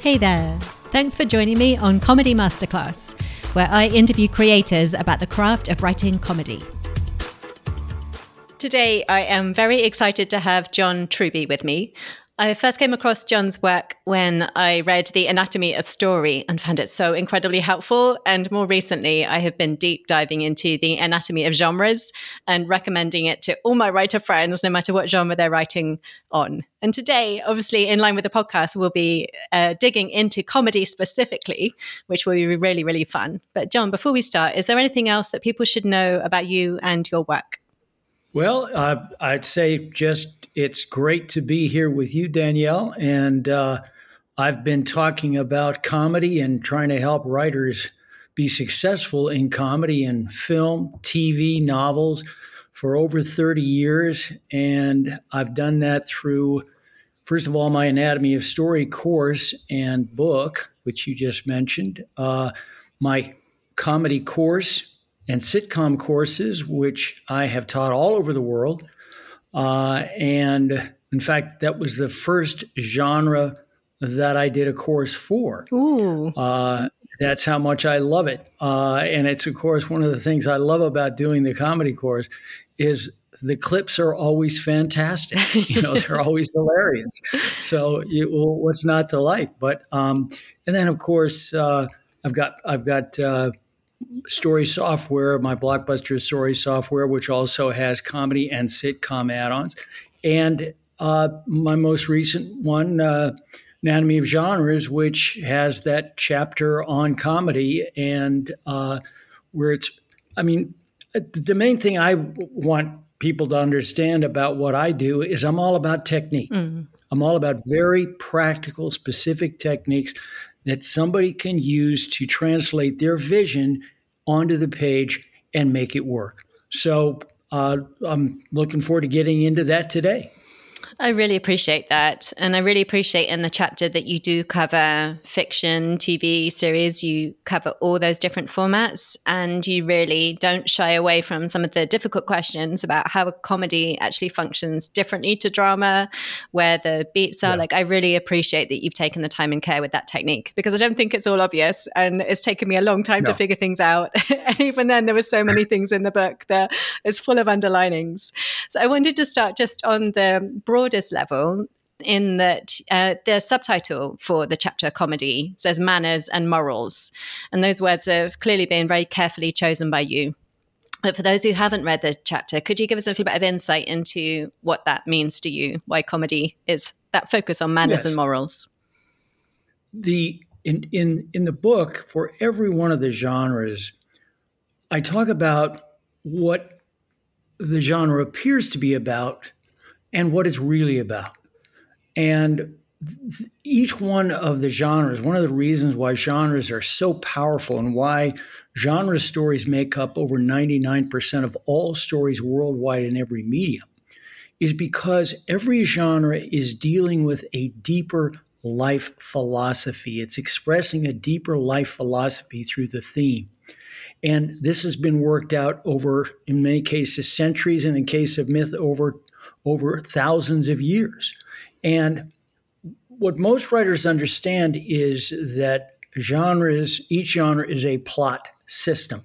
Hey there. Thanks for joining me on Comedy Masterclass, where I interview creators about the craft of writing comedy. Today, I am very excited to have John Truby with me. I first came across John's work when I read The Anatomy of Story and found it so incredibly helpful. And more recently, I have been deep diving into The Anatomy of Genres and recommending it to all my writer friends, no matter what genre they're writing on. And today, obviously, in line with the podcast, we'll be uh, digging into comedy specifically, which will be really, really fun. But, John, before we start, is there anything else that people should know about you and your work? Well, uh, I'd say just it's great to be here with you, Danielle. And uh, I've been talking about comedy and trying to help writers be successful in comedy and film, TV, novels for over 30 years. And I've done that through, first of all, my Anatomy of Story course and book, which you just mentioned, uh, my comedy course and sitcom courses, which I have taught all over the world uh, and in fact, that was the first genre that I did a course for. Uh, that's how much I love it. Uh, and it's, of course, one of the things I love about doing the comedy course is the clips are always fantastic. you know, they're always hilarious. So, you, well, what's not to like? But, um, and then, of course, uh, I've got, I've got, uh, story software, my blockbuster story software, which also has comedy and sitcom add-ons, and uh, my most recent one, uh, Anatomy of Genres, which has that chapter on comedy and uh, where it's, I mean, the main thing I want people to understand about what I do is I'm all about technique. Mm. I'm all about very practical, specific techniques that somebody can use to translate their vision onto the page and make it work. So uh, I'm looking forward to getting into that today. I really appreciate that. And I really appreciate in the chapter that you do cover fiction, TV series, you cover all those different formats, and you really don't shy away from some of the difficult questions about how a comedy actually functions differently to drama, where the beats are. Yeah. Like, I really appreciate that you've taken the time and care with that technique because I don't think it's all obvious. And it's taken me a long time no. to figure things out. and even then, there were so many things in the book that is full of underlinings. So I wanted to start just on the broad broadest level, in that uh, the subtitle for the chapter comedy says manners and morals. And those words have clearly been very carefully chosen by you. But for those who haven't read the chapter, could you give us a little bit of insight into what that means to you? Why comedy is that focus on manners yes. and morals? The in in in the book for every one of the genres, I talk about what the genre appears to be about and what it's really about. And each one of the genres, one of the reasons why genres are so powerful and why genre stories make up over 99% of all stories worldwide in every medium, is because every genre is dealing with a deeper life philosophy. It's expressing a deeper life philosophy through the theme. And this has been worked out over, in many cases, centuries, and in case of myth, over over thousands of years. And what most writers understand is that genres, each genre is a plot system.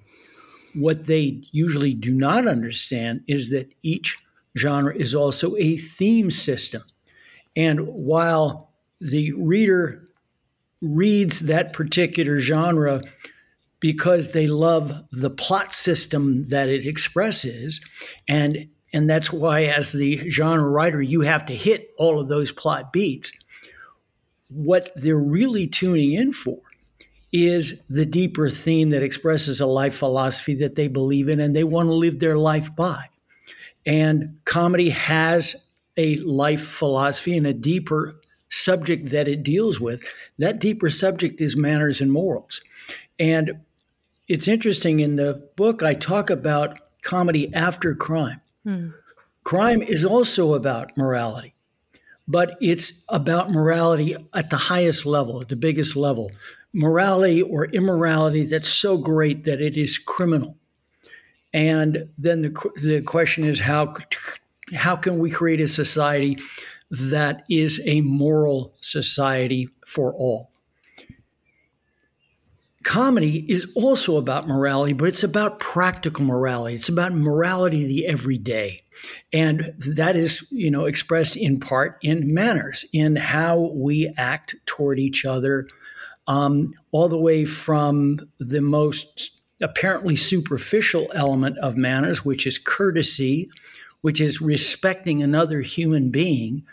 What they usually do not understand is that each genre is also a theme system. And while the reader reads that particular genre because they love the plot system that it expresses and and that's why, as the genre writer, you have to hit all of those plot beats. What they're really tuning in for is the deeper theme that expresses a life philosophy that they believe in and they want to live their life by. And comedy has a life philosophy and a deeper subject that it deals with. That deeper subject is manners and morals. And it's interesting in the book, I talk about comedy after crime. Hmm. Crime is also about morality, but it's about morality at the highest level, at the biggest level. Morality or immorality that's so great that it is criminal. And then the, the question is how, how can we create a society that is a moral society for all? Comedy is also about morality, but it's about practical morality. It's about morality of the everyday. And that is, you know, expressed in part in manners, in how we act toward each other, um, all the way from the most apparently superficial element of manners, which is courtesy, which is respecting another human being,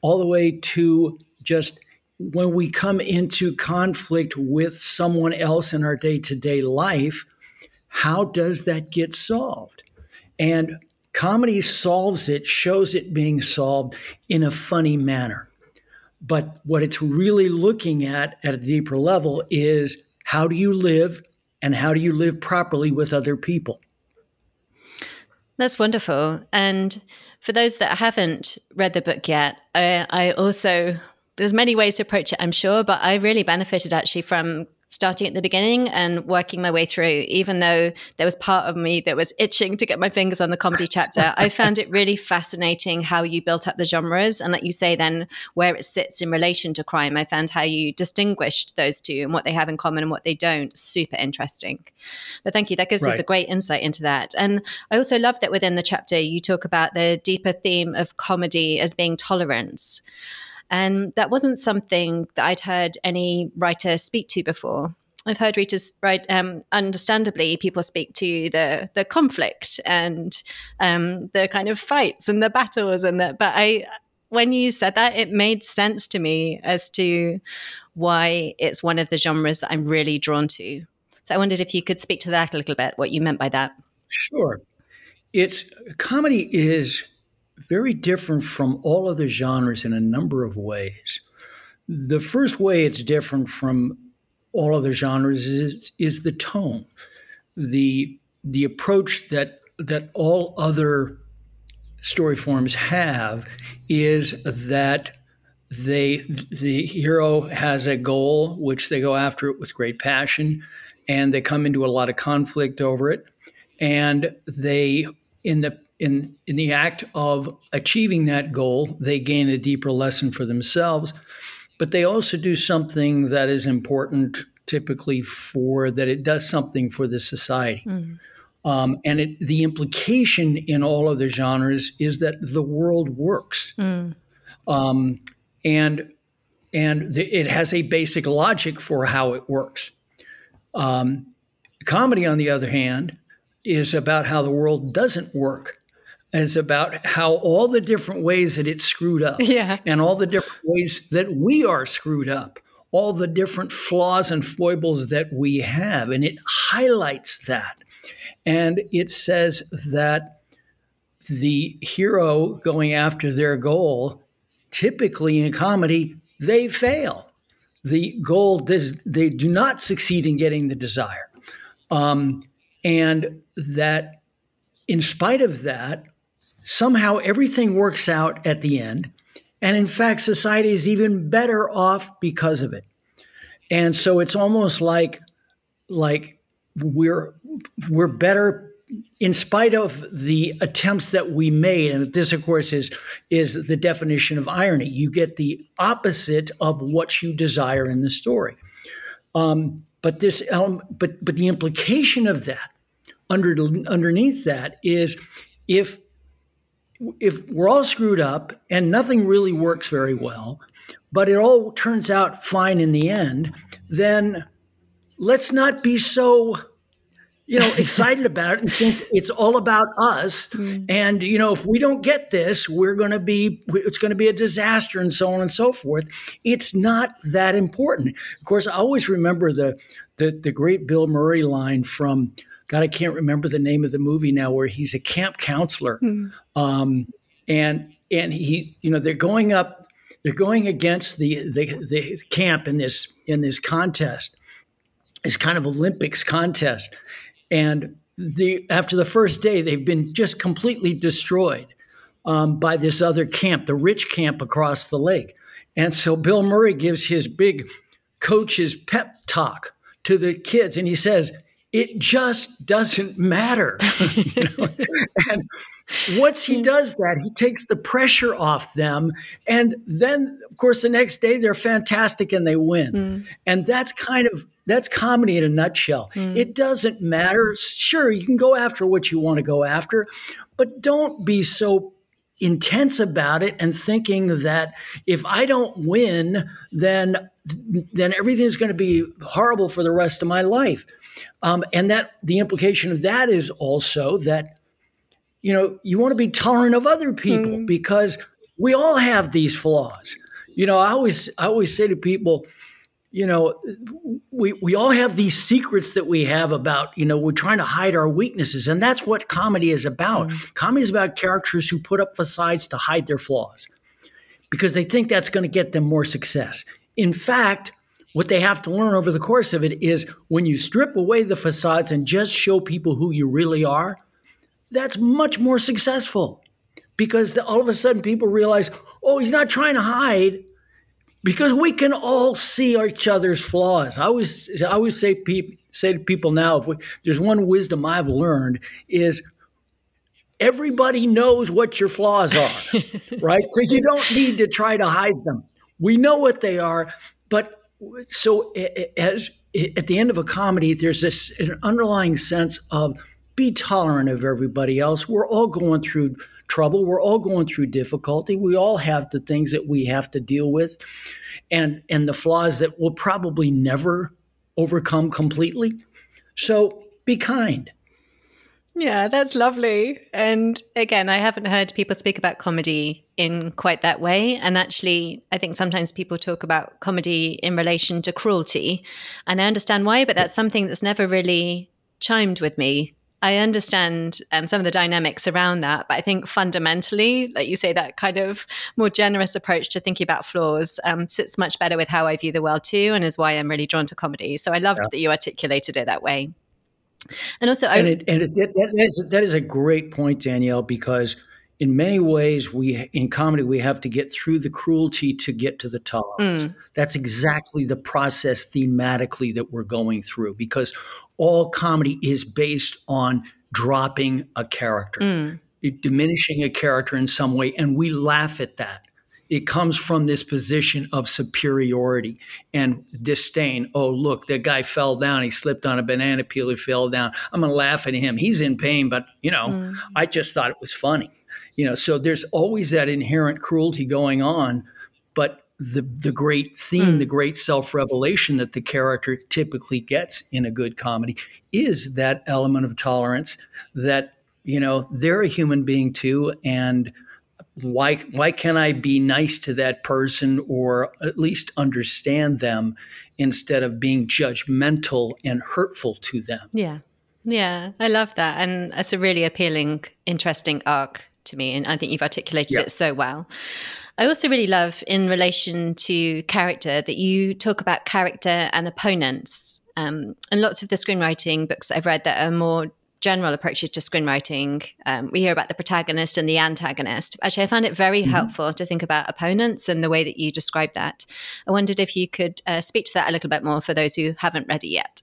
all the way to just when we come into conflict with someone else in our day to day life, how does that get solved? And comedy solves it, shows it being solved in a funny manner. But what it's really looking at at a deeper level is how do you live and how do you live properly with other people? That's wonderful. And for those that haven't read the book yet, I, I also there's many ways to approach it, I'm sure, but I really benefited actually from starting at the beginning and working my way through, even though there was part of me that was itching to get my fingers on the comedy chapter. I found it really fascinating how you built up the genres and, like you say, then where it sits in relation to crime. I found how you distinguished those two and what they have in common and what they don't. Super interesting. But thank you. That gives right. us a great insight into that. And I also love that within the chapter you talk about the deeper theme of comedy as being tolerance. And that wasn't something that I'd heard any writer speak to before. I've heard readers write. Um, understandably, people speak to the the conflict and um, the kind of fights and the battles and that. But I, when you said that, it made sense to me as to why it's one of the genres that I'm really drawn to. So I wondered if you could speak to that a little bit. What you meant by that? Sure. It's comedy is very different from all other genres in a number of ways. The first way it's different from all other genres is, is the tone, the the approach that that all other story forms have is that they the hero has a goal which they go after it with great passion and they come into a lot of conflict over it and they in the in, in the act of achieving that goal, they gain a deeper lesson for themselves, but they also do something that is important typically for that it does something for the society. Mm. Um, and it, the implication in all of the genres is that the world works. Mm. Um, and and the, it has a basic logic for how it works. Um, comedy, on the other hand, is about how the world doesn't work is about how all the different ways that it's screwed up yeah. and all the different ways that we are screwed up, all the different flaws and foibles that we have. And it highlights that. And it says that the hero going after their goal, typically in comedy, they fail. The goal does, they do not succeed in getting the desire. Um, and that in spite of that, somehow everything works out at the end. And in fact, society is even better off because of it. And so it's almost like, like we're, we're better in spite of the attempts that we made. And this, of course, is, is the definition of irony. You get the opposite of what you desire in the story. Um, but this, um, but but the implication of that, under underneath that, is if if we're all screwed up and nothing really works very well, but it all turns out fine in the end, then let's not be so you know excited about it and think it's all about us. Mm. and you know if we don't get this we're going to be it's going to be a disaster and so on and so forth. It's not that important. Of course i always remember the the, the great bill murray line from God, I can't remember the name of the movie now, where he's a camp counselor, mm. um, and and he, you know, they're going up, they're going against the, the the camp in this in this contest, this kind of Olympics contest, and the after the first day, they've been just completely destroyed um, by this other camp, the rich camp across the lake, and so Bill Murray gives his big coach's pep talk to the kids, and he says it just doesn't matter. you know? and, Once he does that, he takes the pressure off them. And then, of course, the next day they're fantastic and they win. Mm. And that's kind of that's comedy in a nutshell. Mm. It doesn't matter. Sure, you can go after what you want to go after, but don't be so intense about it and thinking that if I don't win, then then everything's going to be horrible for the rest of my life. Um, and that the implication of that is also that you know you want to be tolerant of other people mm. because we all have these flaws. You know, I always I always say to people, you know, we we all have these secrets that we have about, you know, we're trying to hide our weaknesses, and that's what comedy is about. Mm. Comedy is about characters who put up facades to hide their flaws because they think that's going to get them more success. In fact, what they have to learn over the course of it is when you strip away the facades and just show people who you really are, that's much more successful because all of a sudden people realize, oh, he's not trying to hide because we can all see each other's flaws. I always, I always say, say to people now, if we, there's one wisdom I've learned is everybody knows what your flaws are, right? So you don't need to try to hide them. We know what they are, but so as at the end of a comedy, there's this an underlying sense of be tolerant of everybody else. We're all going through trouble. We're all going through difficulty. We all have the things that we have to deal with, and and the flaws that we'll probably never overcome completely. So be kind. Yeah, that's lovely. And again, I haven't heard people speak about comedy in quite that way. And actually, I think sometimes people talk about comedy in relation to cruelty. And I understand why, but that's something that's never really chimed with me. I understand um, some of the dynamics around that, but I think fundamentally, like you say, that kind of more generous approach to thinking about flaws um, sits much better with how I view the world too, and is why I'm really drawn to comedy. So I loved yeah. that you articulated it that way. And also, and, it, and it, that, is, that is a great point, Danielle, because in many ways, we in comedy we have to get through the cruelty to get to the tolerance. Mm. That's exactly the process thematically that we're going through, because all comedy is based on dropping a character, mm. diminishing a character in some way, and we laugh at that it comes from this position of superiority and disdain. Oh, look, that guy fell down. He slipped on a banana peel. He fell down. I'm going to laugh at him. He's in pain, but, you know, mm. I just thought it was funny. You know, so there's always that inherent cruelty going on. But the, the great theme, mm. the great self revelation that the character typically gets in a good comedy is that element of tolerance that, you know, they're a human being too. And, why why can't I be nice to that person or at least understand them instead of being judgmental and hurtful to them? Yeah. Yeah, I love that. And that's a really appealing, interesting arc to me. And I think you've articulated yeah. it so well. I also really love in relation to character that you talk about character and opponents. Um, and lots of the screenwriting books I've read that are more general approaches to screenwriting. Um, we hear about the protagonist and the antagonist. Actually, I found it very mm-hmm. helpful to think about opponents and the way that you describe that. I wondered if you could uh, speak to that a little bit more for those who haven't read it yet.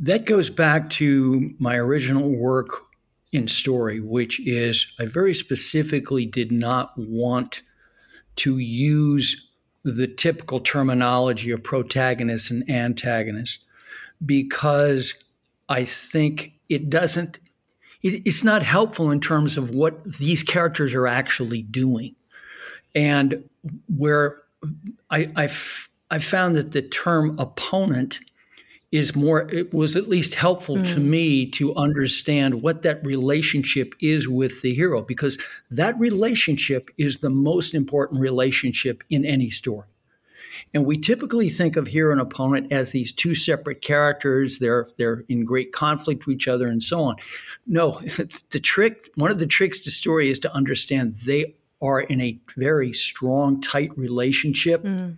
That goes back to my original work in story, which is I very specifically did not want to use the typical terminology of protagonist and antagonist because I think it doesn't it, it's not helpful in terms of what these characters are actually doing. And where I, I've, I've found that the term opponent is more it was at least helpful mm. to me to understand what that relationship is with the hero because that relationship is the most important relationship in any story and we typically think of hero and opponent as these two separate characters. They're they're in great conflict with each other and so on. No, the trick, one of the tricks to story is to understand they are in a very strong, tight relationship. Mm.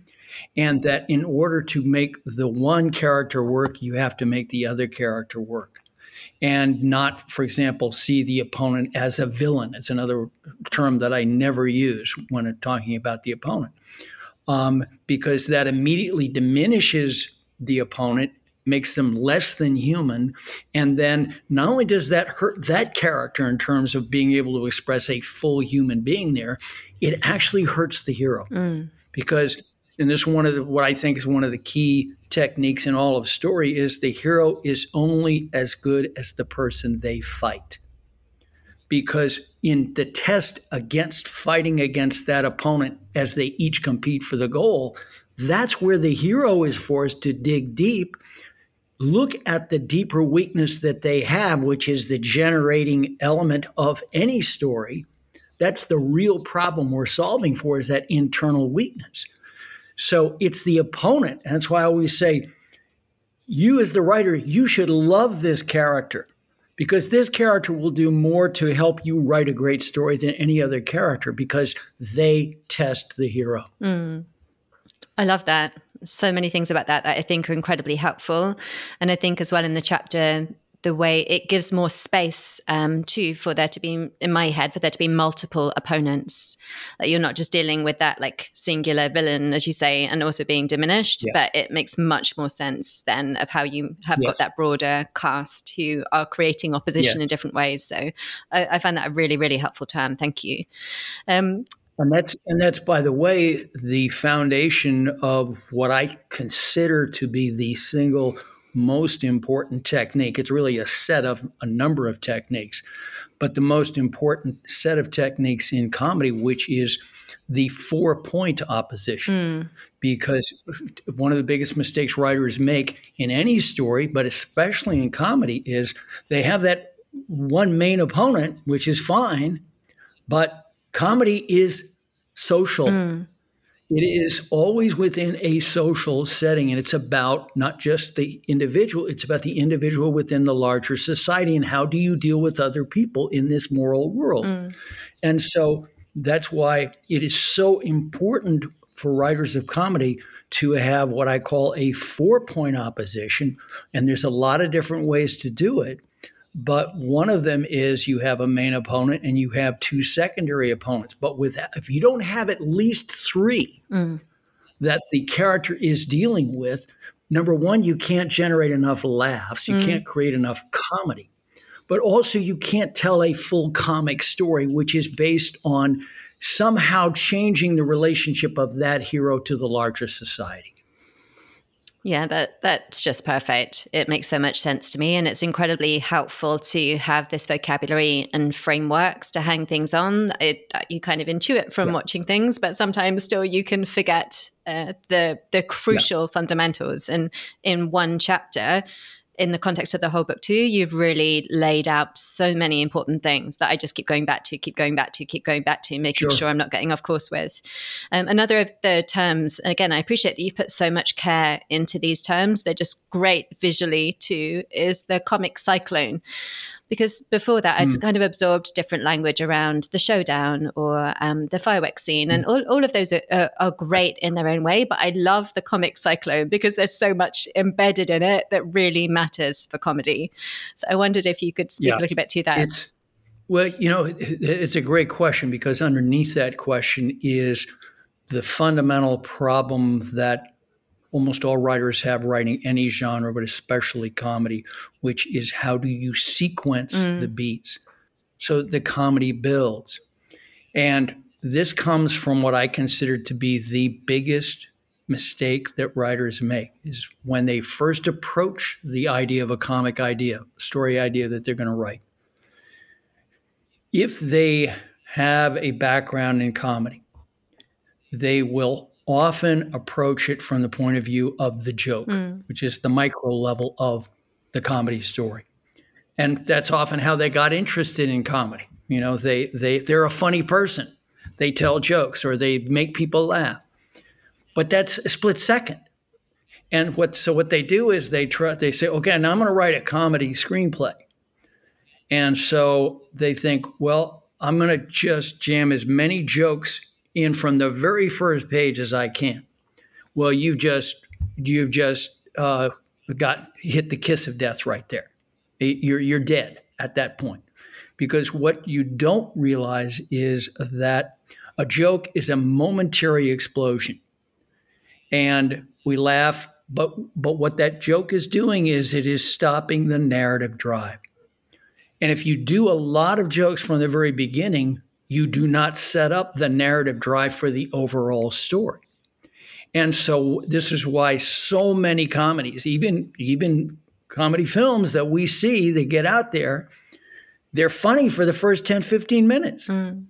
And that in order to make the one character work, you have to make the other character work and not, for example, see the opponent as a villain. It's another term that I never use when talking about the opponent um, because that immediately diminishes the opponent makes them less than human. And then not only does that hurt that character in terms of being able to express a full human being there, it actually hurts the hero. Mm. Because and this one of the, what I think is one of the key techniques in all of story is the hero is only as good as the person they fight. Because in the test against fighting against that opponent as they each compete for the goal, that's where the hero is forced to dig deep look at the deeper weakness that they have, which is the generating element of any story. That's the real problem we're solving for is that internal weakness. So it's the opponent. And that's why I always say, you as the writer, you should love this character because this character will do more to help you write a great story than any other character because they test the hero. Mm. I love that so many things about that that I think are incredibly helpful. And I think as well in the chapter, the way it gives more space um, too for there to be in my head for there to be multiple opponents that you're not just dealing with that like singular villain as you say and also being diminished yeah. but it makes much more sense then of how you have yes. got that broader cast who are creating opposition yes. in different ways so I, I, find that a really really helpful term thank you um, and that's and that's by the way the foundation of what I consider to be the single most important technique. It's really a set of a number of techniques, but the most important set of techniques in comedy, which is the four point opposition. Mm. Because one of the biggest mistakes writers make in any story, but especially in comedy, is they have that one main opponent, which is fine, but comedy is social. Mm. It is always within a social setting, and it's about not just the individual, it's about the individual within the larger society and how do you deal with other people in this moral world. Mm. And so that's why it is so important for writers of comedy to have what I call a four point opposition. And there's a lot of different ways to do it. But one of them is you have a main opponent and you have two secondary opponents. But with if you don't have at least three mm. that the character is dealing with, number one, you can't generate enough laughs, you mm. can't create enough comedy. But also, you can't tell a full comic story, which is based on somehow changing the relationship of that hero to the larger society. Yeah, that that's just perfect. It makes so much sense to me and it's incredibly helpful to have this vocabulary and frameworks to hang things on. It, you kind of intuit from yeah. watching things, but sometimes still you can forget uh, the the crucial yeah. fundamentals and in one chapter in the context of the whole book too you've really laid out so many important things that i just keep going back to keep going back to keep going back to making sure, sure i'm not getting off course with. Um, another of the terms and again i appreciate that you've put so much care into these terms. They're just great visually too is the comic cyclone because before that I'd mm. kind of absorbed different language around the showdown or um, the fireworks scene, mm. and all, all of those are, are, are, great in their own way. But I love the comic cyclone because there's so much embedded in it that really matters for comedy. So I wondered if you could speak yeah. a little bit to that. It's, well, you know, it's a great question because underneath that question is the fundamental problem that almost all writers have writing any genre, but especially comedy, which is how do you sequence mm. the beats so the comedy builds. And this comes from what I consider to be the biggest mistake that writers make is when they first approach the idea of a comic idea, story idea that they're going to write. If they have a background in comedy, they will often approach it from the point of view of the joke, mm. which is the micro level of the comedy story. And that's often how they got interested in comedy. You know, they they they're a funny person. They tell jokes or they make people laugh. But that's a split second. And what so what they do is they try they say, okay, now I'm going to write a comedy screenplay. And so they think, well, I'm going to just jam as many jokes in from the very first page as I can. Well, you've just you've just uh, got hit the kiss of death right there. You're you're dead at that point because what you don't realize is that a joke is a momentary explosion, and we laugh But but what that joke is doing is it is stopping the narrative drive. And if you do a lot of jokes from the very beginning, you do not set up the narrative drive for the overall story. And so this is why so many comedies, even even comedy films that we see that get out there, they're funny for the first 10, 15 minutes. Mm.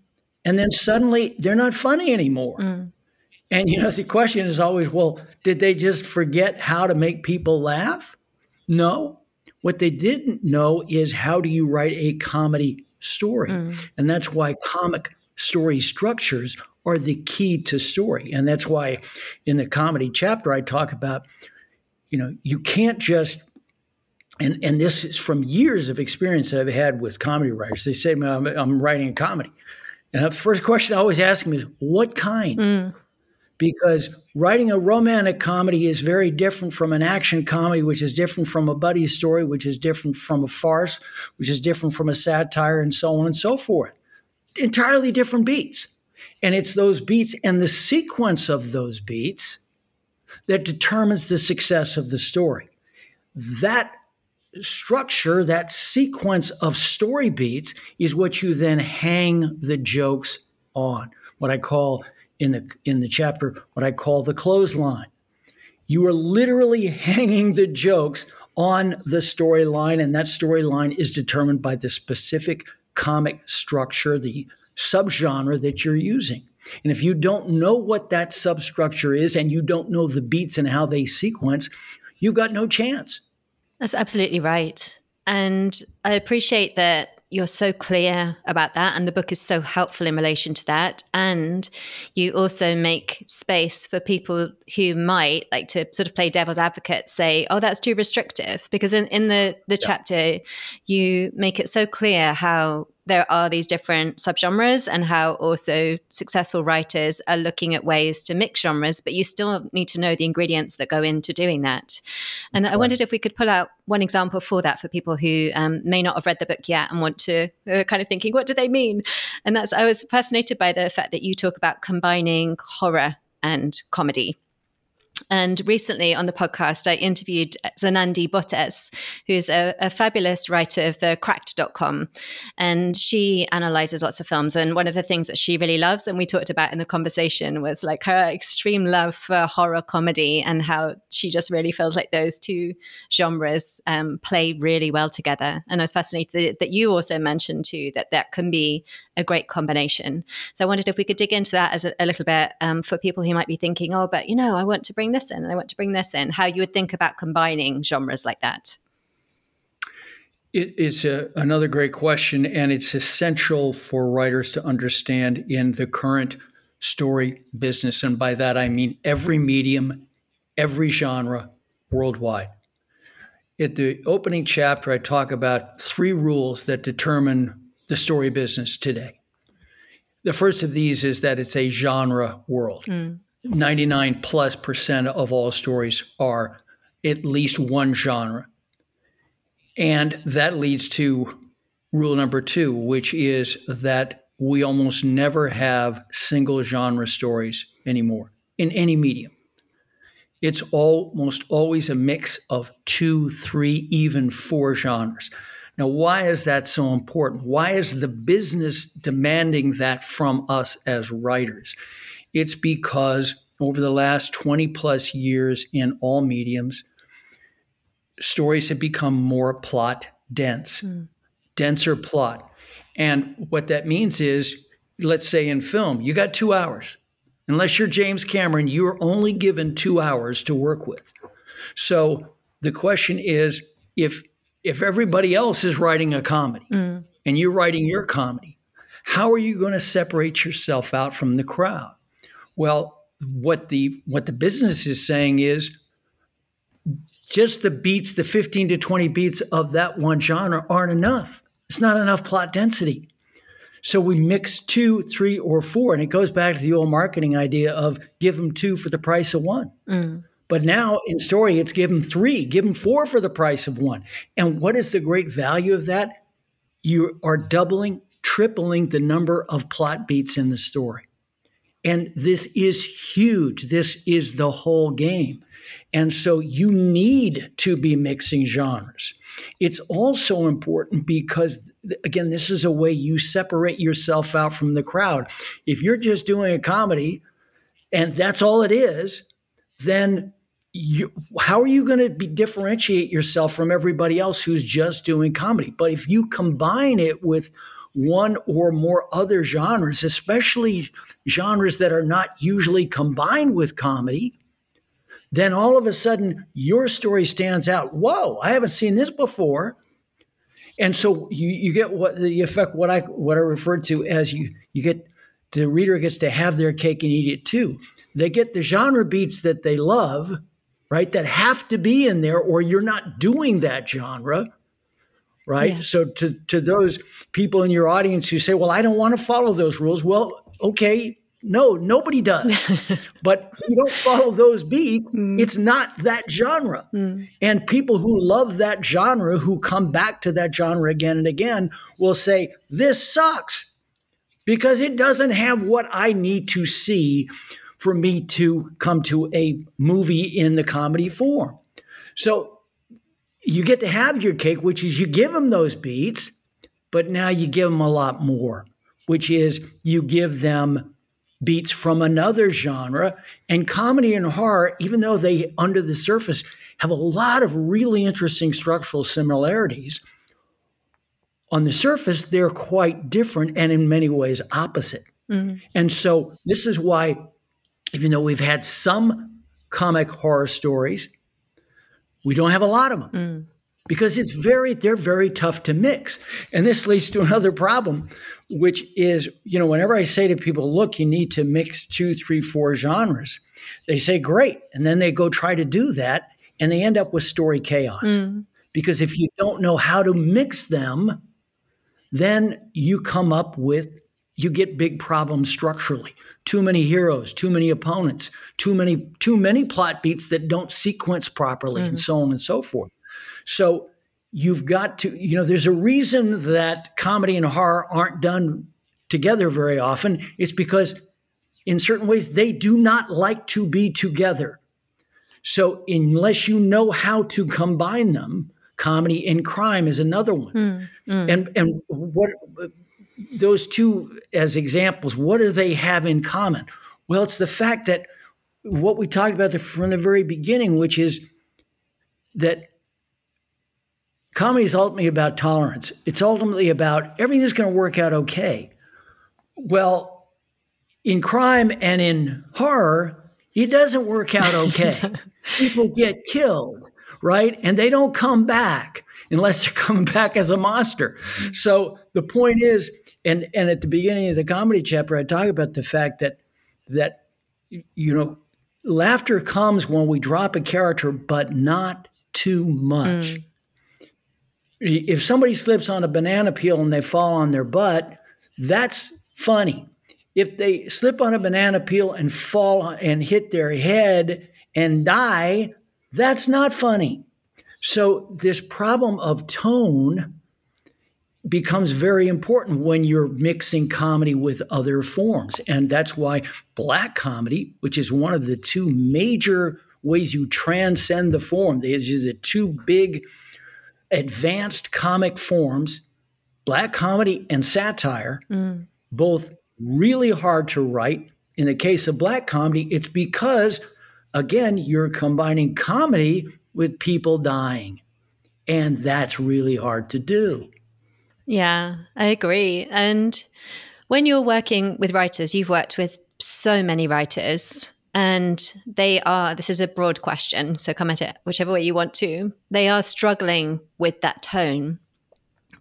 And then suddenly they're not funny anymore. Mm. And you know, the question is always, well, did they just forget how to make people laugh? No. What they didn't know is how do you write a comedy story? Mm. And that's why comic story structures are the key to story. And that's why in the comedy chapter I talk about, you know, you can't just and and this is from years of experience that I've had with comedy writers. They say I'm, I'm writing a comedy, and the first question I always ask them is, "What kind?" Mm. Because writing a romantic comedy is very different from an action comedy, which is different from a buddy story, which is different from a farce, which is different from a satire, and so on and so forth. Entirely different beats. And it's those beats and the sequence of those beats that determines the success of the story. That structure, that sequence of story beats, is what you then hang the jokes on. What I call in the in the chapter, what I call the clothesline. You are literally hanging the jokes on the storyline, and that storyline is determined by the specific comic structure, the subgenre that you're using. And if you don't know what that substructure is and you don't know the beats and how they sequence, you've got no chance. That's absolutely right. And I appreciate that you're so clear about that and the book is so helpful in relation to that and you also make space for people who might like to sort of play devil's advocate say oh that's too restrictive because in, in the the yeah. chapter you make it so clear how there are these different subgenres and how also successful writers are looking at ways to mix genres, but you still need to know the ingredients that go into doing that. And That's I wondered if we could pull out one example for that for people who um, may not have read the book yet and want to uh, kind of thinking, what do they mean? And that's, I was fascinated by the fact that you talk about combining horror and comedy. And recently on the podcast, I interviewed Zanandi Botes, who's a, a fabulous writer for cracked.com. And she analyzes lots of films. And one of the things that she really loves, and we talked about in the conversation, was like her extreme love for horror comedy and how she just really feels like those two genres um, play really well together. And I was fascinated that, that you also mentioned too that that can be a great combination. So I wondered if we could dig into that as a, a little bit um, for people who might be thinking, oh, but you know, I want to bring this in and I want to bring this in, how you would think about combining genres like that. It's a, another great question, and it's essential for writers to understand in the current story business. And by that, I mean every medium, every genre worldwide. At the opening chapter, I talk about three rules that determine the story business today. The first of these is that it's a genre world. Mm. 99 plus percent of all stories are at least one genre. And that leads to rule number two, which is that we almost never have single genre stories anymore in any medium. It's almost always a mix of two, three, even four genres. Now, why is that so important? Why is the business demanding that from us as writers? It's because over the last 20 plus years in all mediums, stories have become more plot dense, mm. denser plot. And what that means is, let's say in film, you got two hours. Unless you're James Cameron, you're only given two hours to work with. So the question is if if everybody else is writing a comedy mm. and you're writing your comedy, how are you going to separate yourself out from the crowd? Well, what the what the business is saying is just the beats, the 15 to 20 beats of that one genre aren't enough. It's not enough plot density. So we mix two, three, or four. And it goes back to the old marketing idea of give them two for the price of one. Mm. But now in story, it's give them three, give them four for the price of one. And what is the great value of that? You are doubling, tripling the number of plot beats in the story. And this is huge. This is the whole game. And so you need to be mixing genres. It's also important because, again, this is a way you separate yourself out from the crowd. If you're just doing a comedy and that's all it is, then you, how are you going to be, differentiate yourself from everybody else who's just doing comedy? But if you combine it with one or more other genres, especially genres that are not usually combined with comedy, then all of a sudden your story stands out. Whoa, I haven't seen this before. And so you, you get what the effect what I what I referred to as you you get the reader gets to have their cake and eat it too. They get the genre beats that they love, right? That have to be in there, or you're not doing that genre, right? Yeah. So to to those people in your audience who say, "Well, I don't want to follow those rules," well, okay, no, nobody does. but if you don't follow those beats, mm. it's not that genre. Mm. And people who love that genre, who come back to that genre again and again, will say, This sucks because it doesn't have what I need to see for me to come to a movie in the comedy form. So you get to have your cake, which is you give them those beats, but now you give them a lot more, which is you give them beats from another genre. And comedy and horror, even though they, under the surface, have a lot of really interesting structural similarities, on the surface, they're quite different and in many ways opposite. Mm. And so, this is why, even though we've had some comic horror stories, we don't have a lot of them. Mm because it's very they're very tough to mix and this leads to another problem which is, you know, whenever I say to people, look, you need to mix two, three, four genres, they say, great. And then they go try to do that and they end up with story chaos. Mm. Because if you don't know how to mix them, then you come up with, you get big problems structurally. Too many heroes, too many opponents, too many, too many plot beats that don't sequence properly, mm. and so on and so forth. So you've got to, you know, there's a reason that comedy and horror aren't done together very often. It's because in certain ways they do not like to be together. So unless you know how to combine them, comedy and crime is another one. Mm, mm. And and what those two as examples, what do they have in common? Well, it's the fact that what we talked about from the very beginning, which is that Comedy is ultimately about tolerance. It's ultimately about everything is going to work out okay. Well, in crime and in horror, it doesn't work out okay. People get killed, right? And they don't come back unless they're coming back as a monster. So the point is, and and at the beginning of the comedy chapter, I talk about the fact that that you know, laughter comes when we drop a character, but not too much. Mm if somebody slips on a banana peel and they fall on their butt, that's funny. If they slip on a banana peel and fall and hit their head and die, that's not funny. So, this problem of tone becomes very important when you're mixing comedy with other forms. And that's why black comedy, which is one of the two major ways you transcend the form, these are the two big advanced comic forms, black comedy and satire, mm. both really hard to write. In the case of black comedy, it's because, again, you're combining comedy with people dying. And that's really hard to do. Yeah, I agree. And when you're working with writers, you've worked with so many writers and they are this is a broad question so come at it whichever way you want to they are struggling with that tone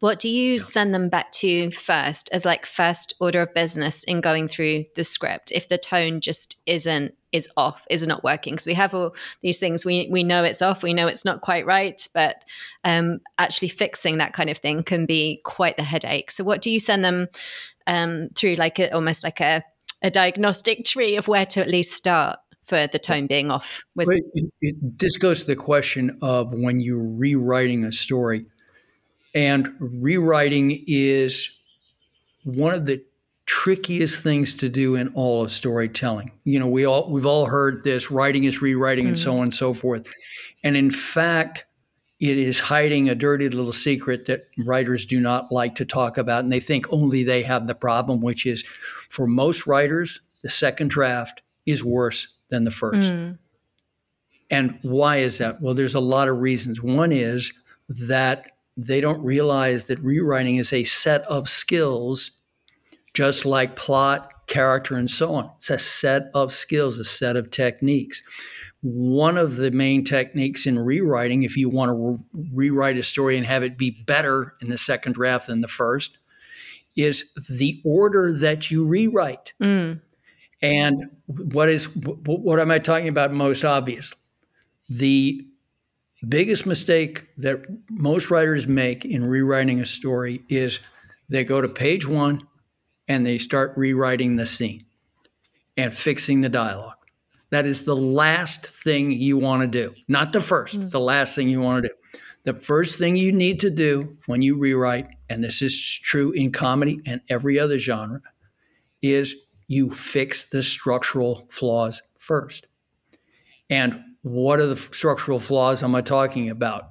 what do you yeah. send them back to first as like first order of business in going through the script if the tone just isn't is off is not working because we have all these things we we know it's off we know it's not quite right but um, actually fixing that kind of thing can be quite the headache so what do you send them um, through like a, almost like a a diagnostic tree of where to at least start for the tone being off. With- it, it, this goes to the question of when you're rewriting a story, and rewriting is one of the trickiest things to do in all of storytelling. You know, we all we've all heard this writing is rewriting mm-hmm. and so on and so forth. And in fact, it is hiding a dirty little secret that writers do not like to talk about and they think only they have the problem which is for most writers the second draft is worse than the first. Mm. And why is that? Well, there's a lot of reasons. One is that they don't realize that rewriting is a set of skills just like plot, character, and so on. It's a set of skills, a set of techniques. One of the main techniques in rewriting, if you want to re- rewrite a story and have it be better in the second draft than the first, is the order that you rewrite. Mm. And what is what am I talking about most obvious? The biggest mistake that most writers make in rewriting a story is they go to page 1 and they start rewriting the scene and fixing the dialogue. That is the last thing you want to do, not the first, mm. the last thing you want to do. The first thing you need to do when you rewrite, and this is true in comedy and every other genre, is you fix the structural flaws first. And what are the structural flaws am I talking about?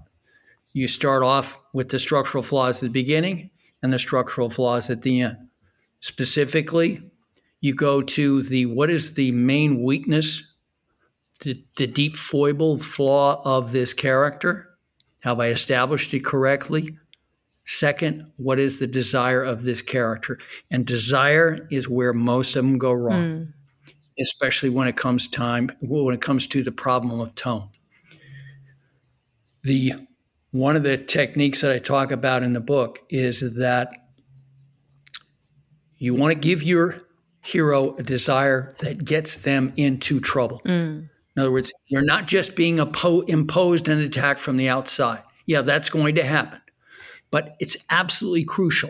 You start off with the structural flaws at the beginning and the structural flaws at the end. Specifically, you go to the what is the main weakness, the, the deep foible flaw of this character? Have I established it correctly? Second, what is the desire of this character? And desire is where most of them go wrong, mm. especially when it comes time when it comes to the problem of tone. The one of the techniques that I talk about in the book is that you want to give your hero a desire that gets them into trouble. Mm. In other words, you're not just being imposed and attacked from the outside. Yeah, that's going to happen. But it's absolutely crucial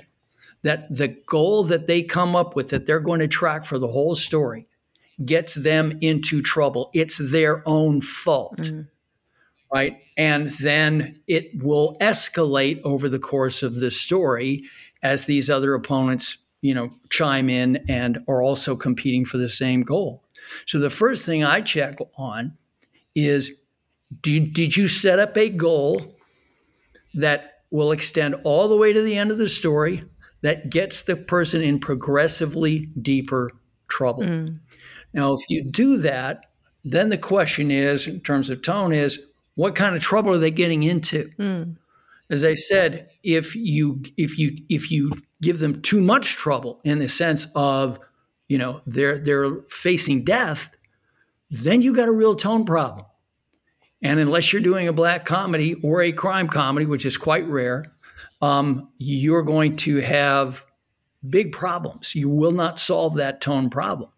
that the goal that they come up with, that they're going to track for the whole story, gets them into trouble. It's their own fault. Mm. Right. And then it will escalate over the course of the story as these other opponents you know, chime in and are also competing for the same goal. So the first thing I check on is did, did you set up a goal that will extend all the way to the end of the story that gets the person in progressively deeper trouble? Mm. Now, if you do that, then the question is, in terms of tone, is what kind of trouble are they getting into? Mm. As I said, if you if you if you give them too much trouble in the sense of, you know, they're they're facing death, then you got a real tone problem. And unless you're doing a black comedy or a crime comedy, which is quite rare, um, you're going to have big problems. You will not solve that tone problem.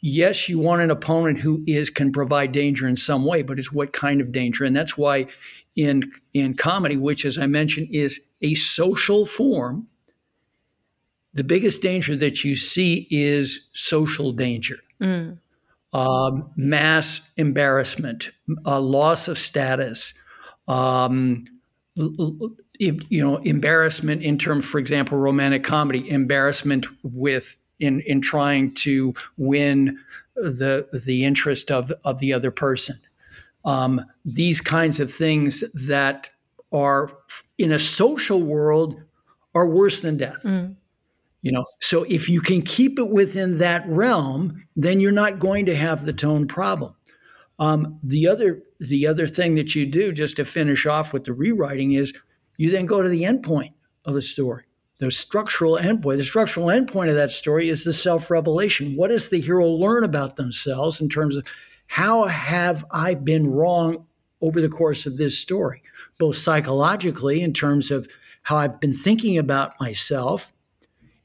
Yes, you want an opponent who is can provide danger in some way, but it's what kind of danger? And that's why in in comedy, which as I mentioned is a social form, the biggest danger that you see is social danger, mm. um, mass embarrassment, a loss of status, um, you know, embarrassment in terms, for example, romantic comedy, embarrassment with in in trying to win the the interest of of the other person. Um, these kinds of things that are in a social world are worse than death. Mm you know? So if you can keep it within that realm then you're not going to have the tone problem. Um, the other the other thing that you do just to finish off with the rewriting is you then go to the endpoint of the story. The structural endpoint the structural endpoint of that story is the self-revelation. What does the hero learn about themselves in terms of how have i been wrong over the course of this story both psychologically in terms of how i've been thinking about myself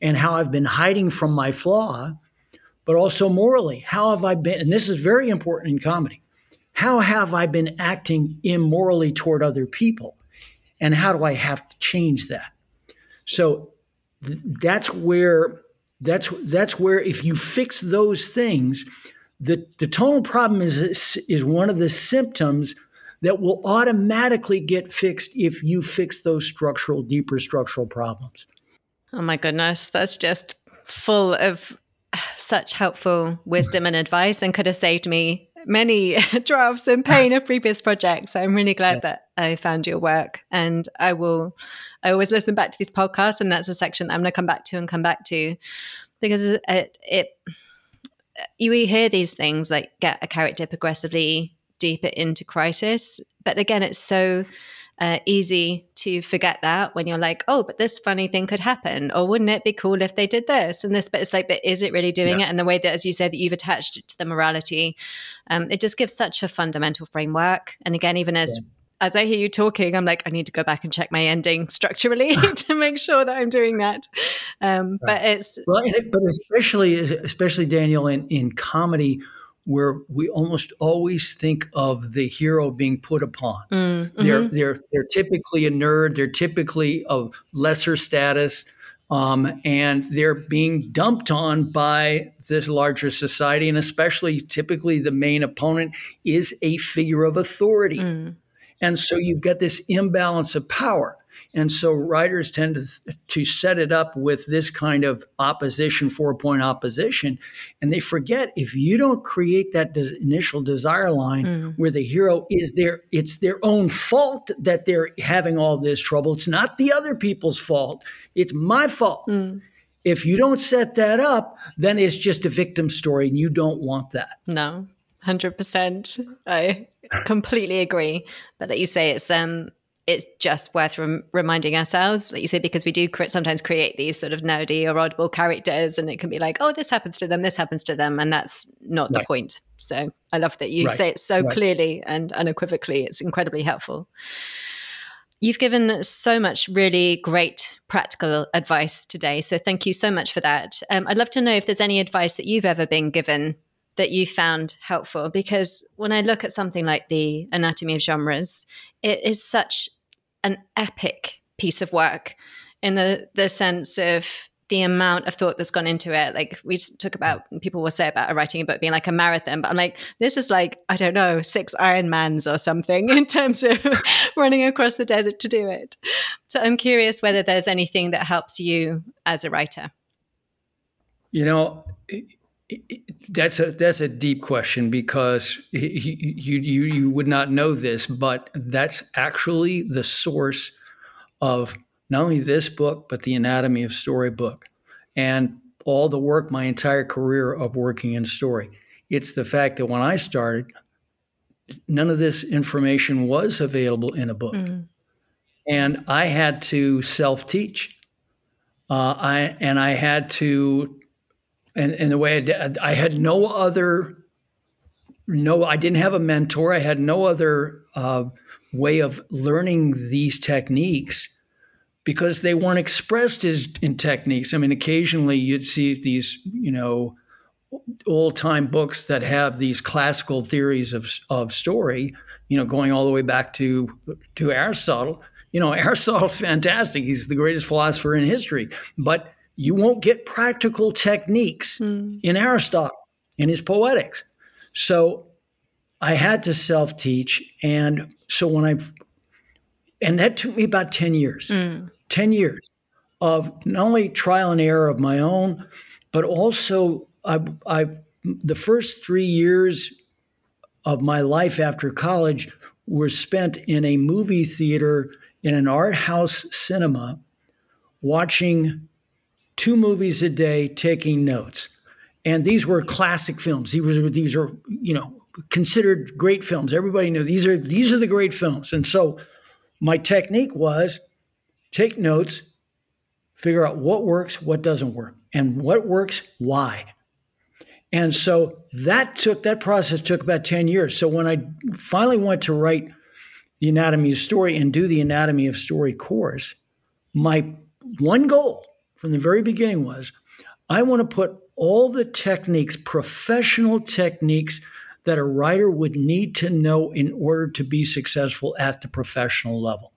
and how I've been hiding from my flaw, but also morally. How have I been, and this is very important in comedy, how have I been acting immorally toward other people? And how do I have to change that? So th- that's where that's that's where if you fix those things, the, the tonal problem is is one of the symptoms that will automatically get fixed if you fix those structural, deeper structural problems. Oh my goodness, that's just full of such helpful wisdom and advice and could have saved me many drafts and pain of previous projects. So I'm really glad yes. that I found your work and I will I always listen back to these podcasts and that's a section that I'm going to come back to and come back to because it, it you hear these things like get a character progressively deeper into crisis but again it's so uh, easy to forget that when you're like, oh, but this funny thing could happen, or wouldn't it be cool if they did this and this? But it's like, but is it really doing yeah. it? And the way that, as you say, that you've attached it to the morality, um, it just gives such a fundamental framework. And again, even as yeah. as I hear you talking, I'm like, I need to go back and check my ending structurally to make sure that I'm doing that. Um, right. But it's well, but especially especially Danielle in in comedy where we almost always think of the hero being put upon. Mm, hmm They're they're they're typically a nerd. They're typically of lesser status, um, and they're being dumped on by the larger society, and especially typically the main opponent is a figure of authority, mm. and so you've got this imbalance of power. And so writers tend to, to set it up with this kind of opposition, four point opposition. And they forget if you don't create that des- initial desire line mm. where the hero is there, it's their own fault that they're having all this trouble. It's not the other people's fault, it's my fault. Mm. If you don't set that up, then it's just a victim story and you don't want that. No, 100%. I completely agree. But that you say it's um it's just worth rem- reminding ourselves, like you say, because we do cre- sometimes create these sort of nerdy or oddball characters, and it can be like, oh, this happens to them, this happens to them, and that's not right. the point. So I love that you right. say it so right. clearly and unequivocally. It's incredibly helpful. You've given so much really great practical advice today. So thank you so much for that. Um, I'd love to know if there's any advice that you've ever been given that you found helpful because when I look at something like the Anatomy of Genres, it is such an epic piece of work in the the sense of the amount of thought that's gone into it. Like we talk about, people will say about writing a book being like a marathon, but I'm like, this is like, I don't know, six Ironmans or something in terms of running across the desert to do it. So I'm curious whether there's anything that helps you as a writer. You know, that's a that's a deep question because you, you you would not know this, but that's actually the source of not only this book but the Anatomy of Story book, and all the work my entire career of working in story. It's the fact that when I started, none of this information was available in a book, mm. and I had to self teach. Uh, I and I had to and in the way I, I had no other no i didn't have a mentor. I had no other uh, way of learning these techniques because they weren't expressed as in techniques. I mean occasionally you'd see these you know old time books that have these classical theories of, of story you know going all the way back to to aristotle. You know aristotle's fantastic. He's the greatest philosopher in history. But you won't get practical techniques mm. in Aristotle in his poetics. So I had to self teach. And so when I, and that took me about 10 years, mm. 10 years of not only trial and error of my own, but also I've, I've the first three years of my life after college were spent in a movie theater in an art house cinema watching two movies a day taking notes. And these were classic films. These were these are, you know, considered great films. Everybody knew these are these are the great films. And so my technique was take notes, figure out what works, what doesn't work, and what works, why. And so that took that process took about 10 years. So when I finally went to write the anatomy of story and do the anatomy of story course, my one goal from the very beginning was I want to put all the techniques, professional techniques that a writer would need to know in order to be successful at the professional level.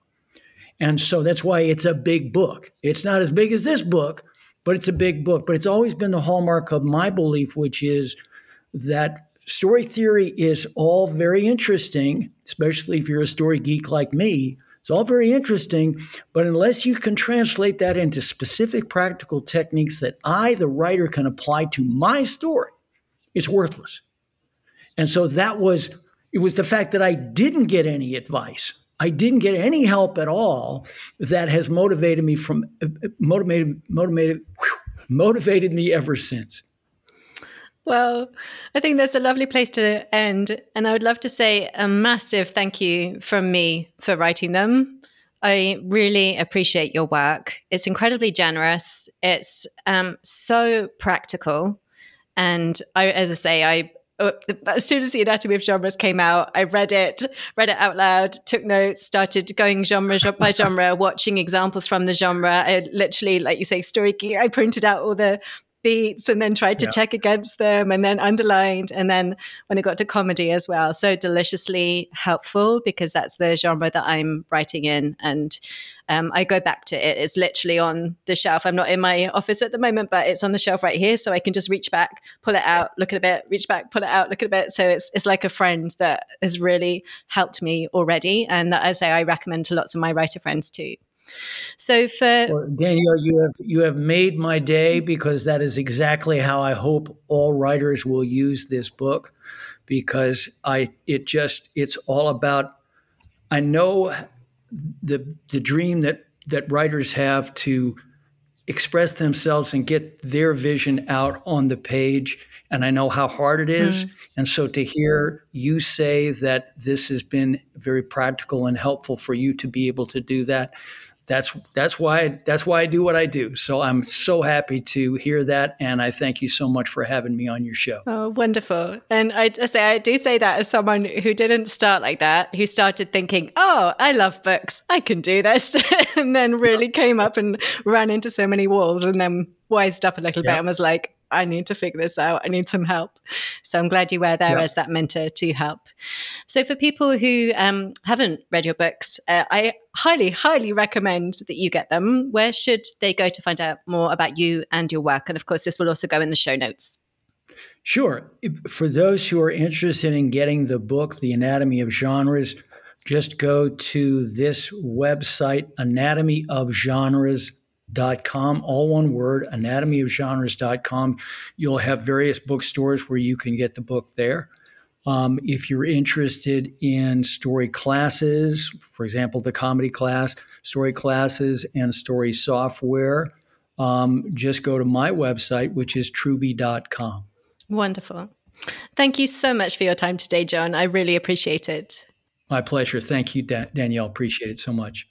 And so that's why it's a big book. It's not as big as this book, but it's a big book. But it's always been the hallmark of my belief, which is that story theory is all very interesting, especially if you're a story geek like me. It's all very interesting, but unless you can translate that into specific practical techniques that I, the writer, can apply to my story, it's worthless. And so that was it was the fact that I didn't get any advice. I didn't get any help at all that has motivated me from motivated motivated motivated me ever since. Well, I think that's a lovely place to end. And I would love to say a massive thank you from me for writing them. I really appreciate your work. It's incredibly generous. It's um, so practical. And I, as I say, I uh, as soon as the anatomy of genres came out i read it read it out loud took notes started going genre by genre watching examples from the genre I literally like you say story i printed out all the beats and then tried to yeah. check against them and then underlined and then when it got to comedy as well. So deliciously helpful because that's the genre that i'm writing in and um, i go back to it. It's literally on the shelf. I'm not in my office at the moment but it's on the shelf right here. So i can just reach back pull it out look at a bit reach back pull it out look at a bit. So it's, it's like a friend that has really helped me already. And that i say i recommend to lots of my writer friends too so for well, Danielle, you have you have made my day because that is exactly how I hope all writers will use this book because I it just it's all about I know the the dream that that writers have to express themselves and get their vision out on the page and I know how hard it is. Mm. And so to hear you say that this has been very practical and helpful for you to be able to do that that's that's why that's why I do what I do. So I'm so happy to hear that, and I thank you so much for having me on your show. Oh, wonderful! And I, I say I do say that as someone who didn't start like that, who started thinking, "Oh, I love books, I can do this," and then really came up and ran into so many walls, and then wised up a little yeah. bit and was like, I need to figure this out. I need some help. So I'm glad you were there yeah. as that mentor to help. So for people who um, haven't read your books, uh, I highly, highly recommend that you get them. Where should they go to find out more about you and your work? And of course, this will also go in the show notes. Sure. For those who are interested in getting the book, The Anatomy of Genres, just go to this website, anatomyofgenres.com com, all one word, anatomyofgenres.com. You'll have various bookstores where you can get the book there. Um, if you're interested in story classes, for example, the comedy class, story classes, and story software, um, just go to my website, which is truby.com. Wonderful. Thank you so much for your time today, John. I really appreciate it. My pleasure. Thank you, Danielle. Appreciate it so much.